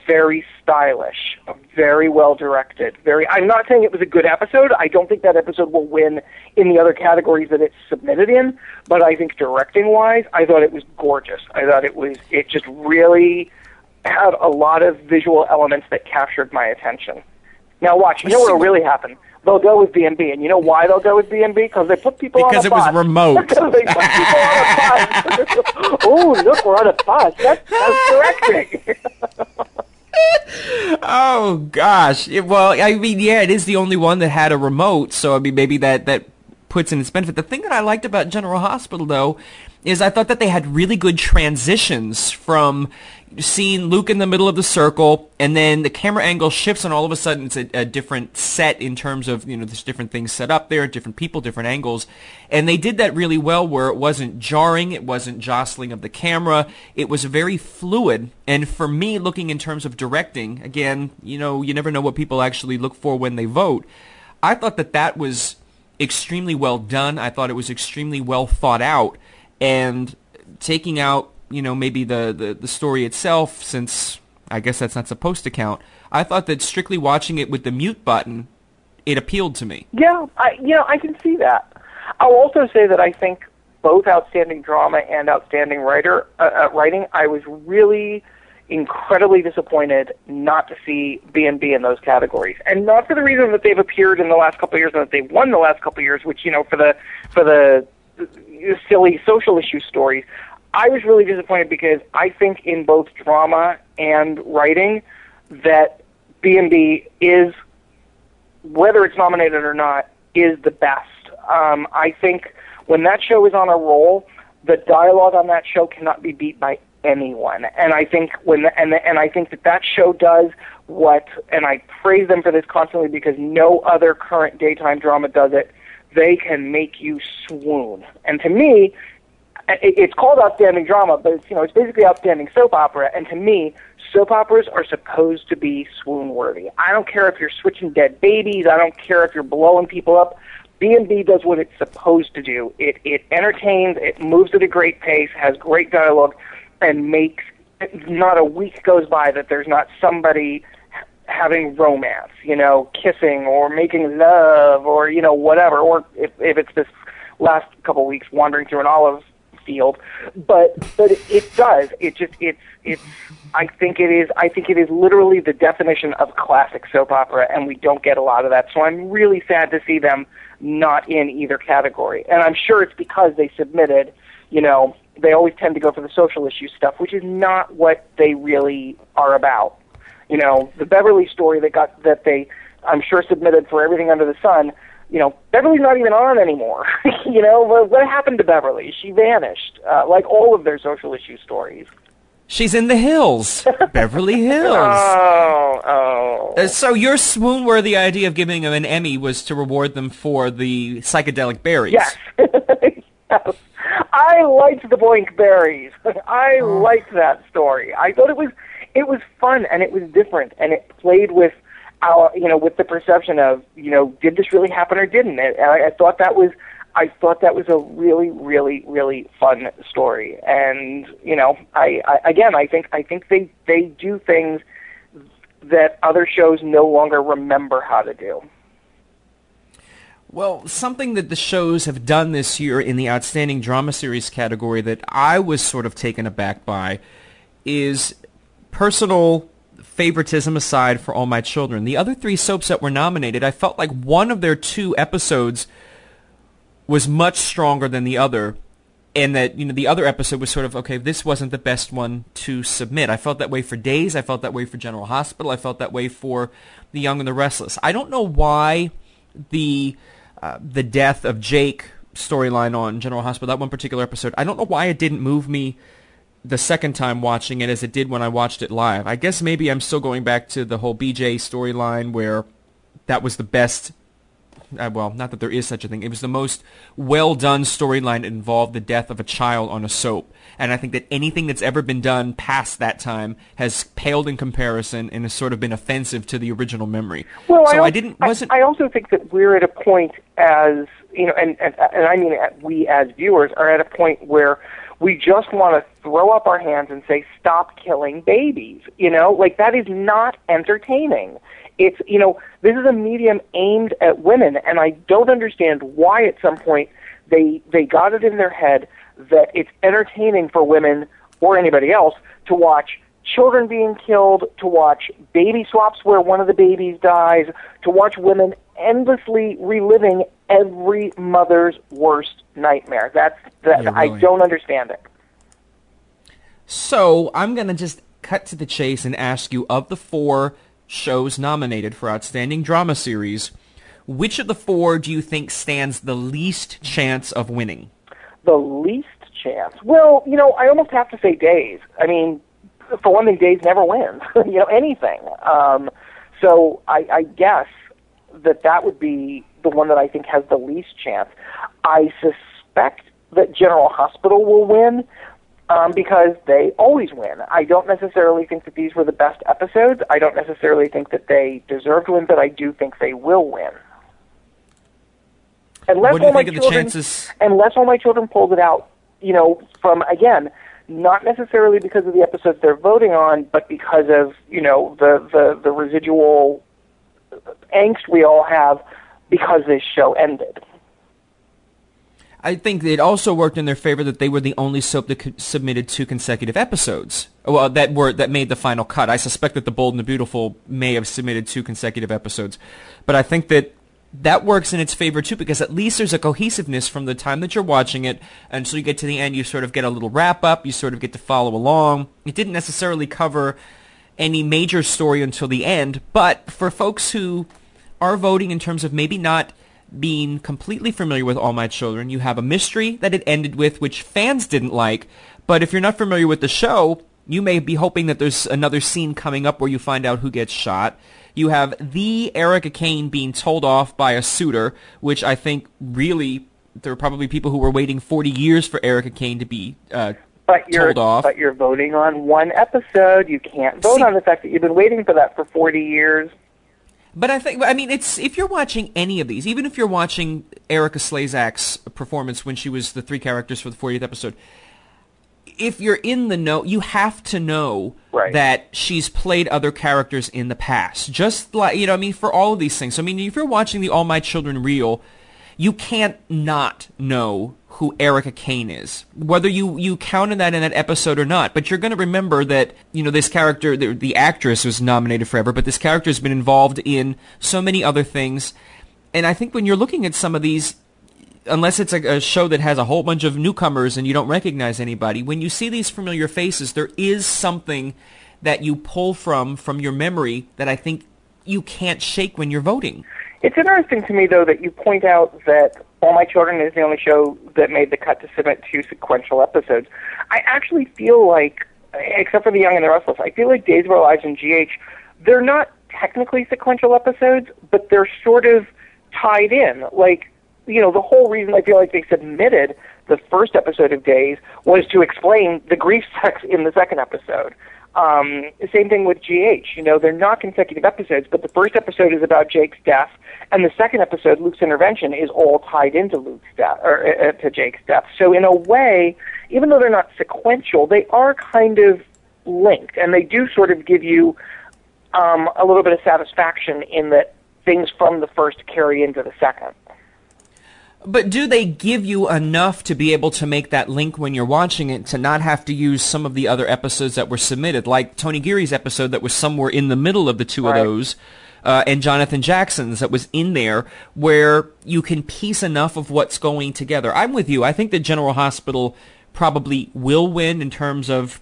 very stylish, very well directed. Very. I'm not saying it was a good episode. I don't think that episode will win in the other categories that it's submitted in, but I think directing wise, I thought it was gorgeous. I thought it was it just really had a lot of visual elements that captured my attention. Now watch, you know what'll really happen? They'll go with B&B, and you know why they'll go with B&B? Because they put people Because on a it was bus. remote. Because they put people on a bus. oh, look, we're on a bus. That's, that's directing. Oh gosh. It- well, I mean, yeah, it is the only one that had a remote, so I mean, maybe that that puts in its benefit. The thing that I liked about General Hospital, though, is I thought that they had really good transitions from seeing Luke in the middle of the circle, and then the camera angle shifts, and all of a sudden it's a, a different set in terms of you know there's different things set up there, different people, different angles, and they did that really well, where it wasn't jarring, it wasn't jostling of the camera, it was very fluid. And for me, looking in terms of directing, again, you know, you never know what people actually look for when they vote. I thought that that was extremely well done. I thought it was extremely well thought out, and taking out you know maybe the, the the story itself since I guess that's not supposed to count. I thought that strictly watching it with the mute button, it appealed to me. yeah, I, you know, I can see that. I'll also say that I think both outstanding drama and outstanding writer uh, uh, writing. I was really incredibly disappointed not to see B&B in those categories, and not for the reason that they've appeared in the last couple of years and that they've won the last couple of years, which you know for the for the silly social issue stories. I was really disappointed because I think in both drama and writing that B&B is whether it's nominated or not, is the best. Um, I think when that show is on a roll, the dialogue on that show cannot be beat by anyone. And I think when and and I think that that show does what, and I praise them for this constantly because no other current daytime drama does it. They can make you swoon. And to me, it's called outstanding drama, but it's you know it's basically outstanding soap opera. And to me, soap operas are supposed to be swoon worthy. I don't care if you're switching dead babies. I don't care if you're blowing people up. B&B does what it's supposed to do. It it entertains, it moves at a great pace, has great dialogue, and makes not a week goes by that there's not somebody having romance, you know, kissing or making love or you know whatever, or if if it's this last couple of weeks wandering through an olive field, but but it, it does. It just it's it's. I think it is. I think it is literally the definition of classic soap opera, and we don't get a lot of that. So I'm really sad to see them not in either category, and I'm sure it's because they submitted. You know, they always tend to go for the social issue stuff, which is not what they really are about. You know, the Beverly story that got that they, I'm sure, submitted for everything under the sun you know, Beverly's not even on anymore. you know, what, what happened to Beverly? She vanished, uh, like all of their social issue stories. She's in the hills, Beverly Hills. Oh, oh. Uh, so your swoon-worthy idea of giving them an Emmy was to reward them for the psychedelic berries. Yes. yes. I liked the Boink berries. I oh. liked that story. I thought it was it was fun and it was different and it played with our, you know, with the perception of, you know, did this really happen or didn't it? And I, I thought that was, I thought that was a really, really, really fun story. And you know, I, I again, I think, I think they they do things that other shows no longer remember how to do. Well, something that the shows have done this year in the Outstanding Drama Series category that I was sort of taken aback by is personal favoritism aside for All My Children. The other three soaps that were nominated, I felt like one of their two episodes was much stronger than the other and that you know the other episode was sort of okay this wasn't the best one to submit i felt that way for days i felt that way for general hospital i felt that way for the young and the restless i don't know why the uh, the death of jake storyline on general hospital that one particular episode i don't know why it didn't move me the second time watching it as it did when I watched it live. I guess maybe I'm still going back to the whole BJ storyline where that was the best. Uh, well, not that there is such a thing. It was the most well done storyline that involved the death of a child on a soap. And I think that anything that's ever been done past that time has paled in comparison and has sort of been offensive to the original memory. Well, so I, I didn't. Wasn't. I, I also think that we're at a point as you know, and and, and I mean we as viewers are at a point where we just want to throw up our hands and say, stop killing babies. You know, like that is not entertaining. It's, you know, this is a medium aimed at women, and I don't understand why at some point they, they got it in their head that it's entertaining for women or anybody else to watch children being killed, to watch baby swaps where one of the babies dies, to watch women endlessly reliving every mother's worst nightmare. That's that yeah, really. I don't understand it. So I'm gonna just cut to the chase and ask you: of the four shows nominated for Outstanding Drama Series, which of the four do you think stands the least chance of winning? The least chance? Well, you know, I almost have to say Days. I mean, for one thing, Days never wins. you know, anything. Um, so I, I guess that that would be the one that I think has the least chance. I suspect that General Hospital will win um, because they always win. I don't necessarily think that these were the best episodes. I don't necessarily think that they deserve to win, but I do think they will win. Unless what do you think of children, the chances? Unless all my children pulls it out, you know, from again, not necessarily because of the episodes they're voting on, but because of you know the the, the residual angst we all have because this show ended. I think it also worked in their favor that they were the only soap that submitted two consecutive episodes. Oh, well, that were that made the final cut. I suspect that The Bold and the Beautiful may have submitted two consecutive episodes, but I think that that works in its favor too because at least there's a cohesiveness from the time that you're watching it until you get to the end. You sort of get a little wrap up. You sort of get to follow along. It didn't necessarily cover any major story until the end, but for folks who are voting in terms of maybe not being completely familiar with All My Children. You have a mystery that it ended with, which fans didn't like, But if you're not familiar with the show, you may be hoping that there's another scene coming up where you find out who gets shot. You have the Erica Kane being told off by a suitor, which I think really there were probably people who were waiting 40 years for Erica Kane to be uh, but you're, told off. But you're voting on one episode. You can't vote See- on the fact that you've been waiting for that for 40 years. But I think, I mean, it's if you're watching any of these, even if you're watching Erika Slezak's performance when she was the three characters for the 40th episode, if you're in the know, you have to know Right. that she's played other characters in the past. Just like, you know, I mean, for all of these things. I mean, if you're watching the All My Children reel, you can't not know who Erica Kane is, whether you, you counted that in that episode or not. But you're going to remember that, you know, this character, the, the actress was nominated forever, but this character has been involved in so many other things. And I think when you're looking at some of these, unless it's a, a show that has a whole bunch of newcomers and you don't recognize anybody, when you see these familiar faces, there is something that you pull from from your memory that I think you can't shake when you're voting. It's interesting to me, though, that you point out that All My Children is the only show that made the cut to submit two sequential episodes. I actually feel like, except for The Young and the Restless, I feel like Days of Our Lives and GH, they're not technically sequential episodes, but they're sort of tied in. Like, you know, the whole reason I feel like they submitted the first episode of Days was to explain the grief sex in the second episode. Um, same thing with GH. You know, they're not consecutive episodes, but the first episode is about Jake's death, and the second episode, Luke's intervention, is all tied into Luke's death or uh, uh, to Jake's death. So in a way, even though they're not sequential, they are kind of linked, and they do sort of give you um, a little bit of satisfaction in that things from the first carry into the second. But do they give you enough to be able to make that link when you're watching it to not have to use some of the other episodes that were submitted, like Tony Geary's episode that was somewhere in the middle of the two Right. of those, uh, and Jonathan Jackson's that was in there, where you can piece enough of what's going together. I'm with you. I think that General Hospital probably will win in terms of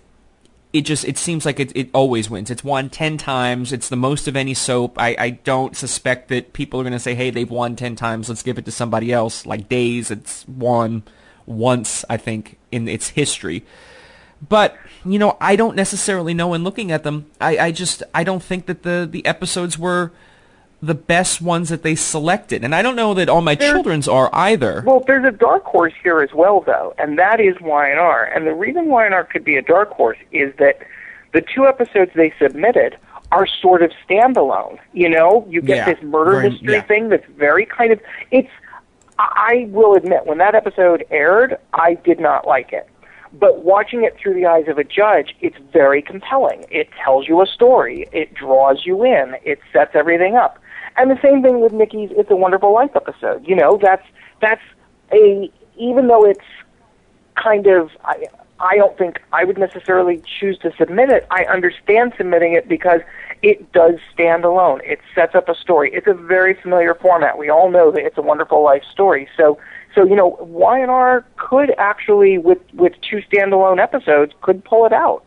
it just it seems like it, it always wins. It's won ten times. It's the most of any soap. I, I don't suspect that people are going to say, "Hey, they've won ten times. Let's give it to somebody else." Like Days, it's won once, I think, in its history. But you know, I don't necessarily know. In looking at them, I, I just I don't think that the the episodes were the best ones that they selected, and I don't know that all my There- children's are either. Well, there's a dark horse here as well, though, and that is Y&R. And the reason Y&R could be a dark horse is that the two episodes they submitted are sort of standalone. You know, you get Yeah, this murder mystery yeah. thing that's very kind of it's. I will admit, when that episode aired, I did not like it. But watching it through the eyes of a judge, it's very compelling. It tells you a story. It draws you in. It sets everything up. And the same thing with Nikki's "It's a Wonderful Life" episode. You know, that's that's a even though it's kind of I, I don't think I would necessarily choose to submit it. I understand submitting it because it does stand alone. It sets up a story. It's a very familiar format. We all know that it's a wonderful life story. So so you know, Y&R could actually with with two standalone episodes could pull it out.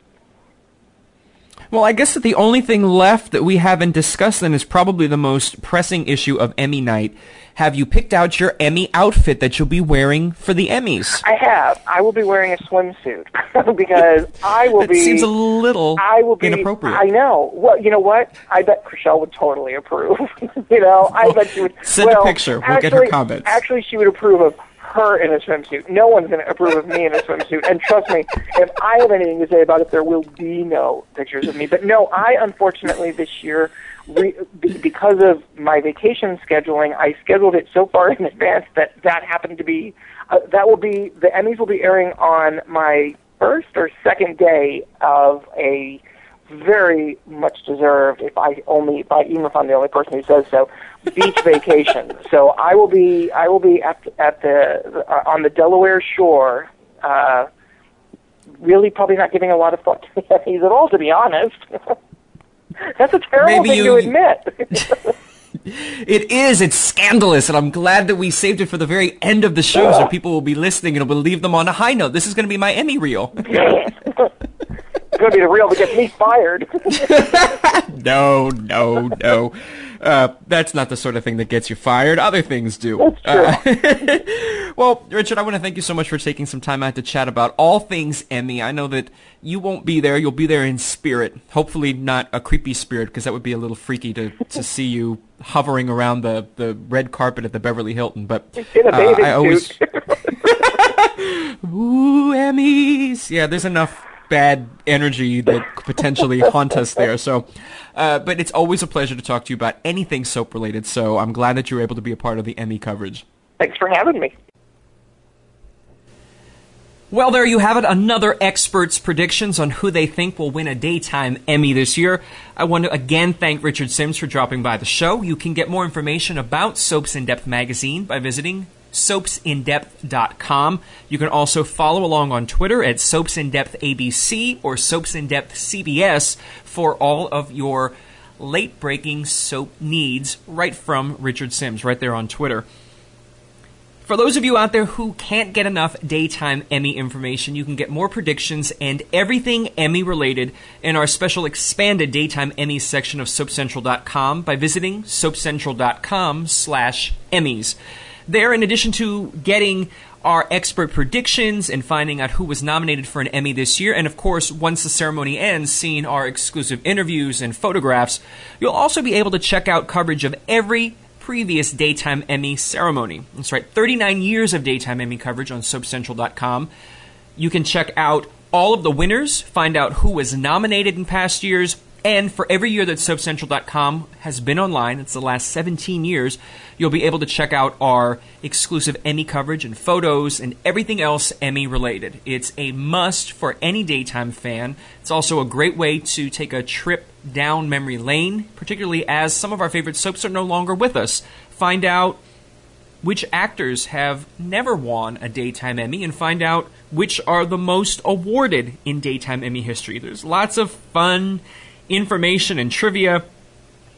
Well, I guess that the only thing left that we haven't discussed then is probably the most pressing issue of Emmy night. Have you picked out your Emmy outfit that you'll be wearing for the Emmys? I have. I will be wearing a swimsuit because I will That be seems a little I will be inappropriate. I know. Well, you know what? I bet Chrishell would totally approve. you know, I bet she would. Send a picture. We'll actually, get her comments. Actually, she would approve of her in a swimsuit. No one's going to approve of me in a swimsuit. And trust me, if I have anything to say about it, there will be no pictures of me. But no, I unfortunately this year, re- be- because of my vacation scheduling, I scheduled it so far in advance that that happened to be. Uh, that will be the Emmys will be airing on my first or second day of a very much deserved, if I only, if I, even if I'm the only person who says so, beach vacation. So I will be, I will be at at the uh, on the Delaware shore. Uh, really, probably not giving a lot of thought to the Emmys at all, to be honest. That's a terrible Maybe thing you- to admit. It is. It's scandalous, and I'm glad that we saved it for the very end of the show, so people will be listening and we'll leave them on a high note. This is going to be my Emmy reel. Going to be the real that gets me fired. no, no, no. Uh, that's not the sort of thing that gets you fired. Other things do. That's true. Uh, well, Richard, I want to thank you so much for taking some time out to chat about all things Emmy. I know that you won't be there. You'll be there in spirit. Hopefully not a creepy spirit, because that would be a little freaky to, to see you hovering around the, the red carpet at the Beverly Hilton. But In a uh, I always... Ooh, Emmys. Yeah, there's enough bad energy that could potentially haunt us there. So, uh, but it's always a pleasure to talk to you about anything soap related. So I'm glad that you were able to be a part of the Emmy coverage. Thanks for having me. Well, there you have it. Another expert's predictions on who they think will win a daytime Emmy this year. I want to again thank Richard Simms for dropping by the show. You can get more information about Soaps in Depth magazine by visiting soapsindepth.com. You can also follow along on Twitter at soapsindepthabc or soapsindepthcbs for all of your late breaking soap needs right from Richard Simms right there on Twitter. For those of you out there who can't get enough daytime Emmy information, you can get more predictions and everything Emmy related in our special expanded daytime Emmy section of SoapCentral.com by visiting SoapCentral.com slash Emmys. There, in addition to getting our expert predictions and finding out who was nominated for an Emmy this year, and of course, once the ceremony ends, seeing our exclusive interviews and photographs, you'll also be able to check out coverage of every previous Daytime Emmy ceremony. That's right, 39 years of Daytime Emmy coverage on SoapCentral.com. You can check out all of the winners, find out who was nominated in past years, and for every year that SoapCentral.com has been online, it's the last 17 years, you'll be able to check out our exclusive Emmy coverage and photos and everything else Emmy related. It's a must for any daytime fan. It's also a great way to take a trip down memory lane, particularly as some of our favorite soaps are no longer with us. Find out which actors have never won a Daytime Emmy and find out which are the most awarded in Daytime Emmy history. There's lots of fun information and trivia,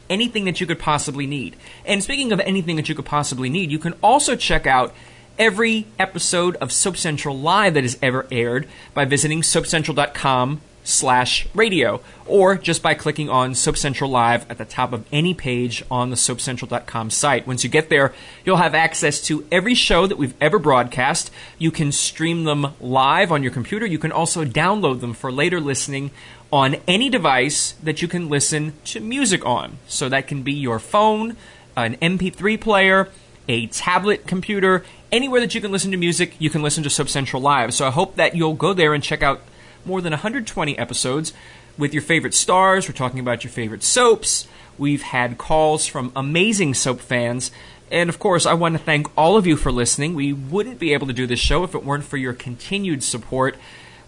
anything that you could possibly need. And speaking of anything that you could possibly need, you can also check out every episode of Soap Central Live that has ever aired by visiting soapcentral.com slash radio or just by clicking on Soap Central Live at the top of any page on the soapcentral.com site. Once you get there, you'll have access to every show that we've ever broadcast. You can stream them live on your computer. You can also download them for later listening on any device that you can listen to music on. So that can be your phone, an MP3 player, a tablet computer, anywhere that you can listen to music, you can listen to Soap Central Live. So I hope that you'll go there and check out more than 120 episodes with your favorite stars. We're talking about your favorite soaps. We've had calls from amazing soap fans. And of course, I want to thank all of you for listening. We wouldn't be able to do this show if it weren't for your continued support.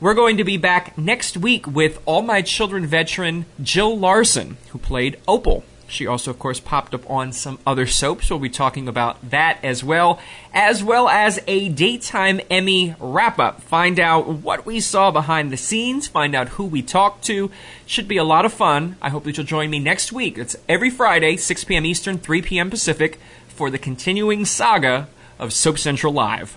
We're going to be back next week with All My Children veteran Jill Larson, who played Opal. She also, of course, popped up on some other soaps. We'll be talking about that as well, as well as a daytime Emmy wrap up. Find out what we saw behind the scenes, find out who we talked to. Should be a lot of fun. I hope that you'll join me next week. It's every Friday, 6 p.m. Eastern, 3 p.m. Pacific, for the continuing saga of Soap Central Live.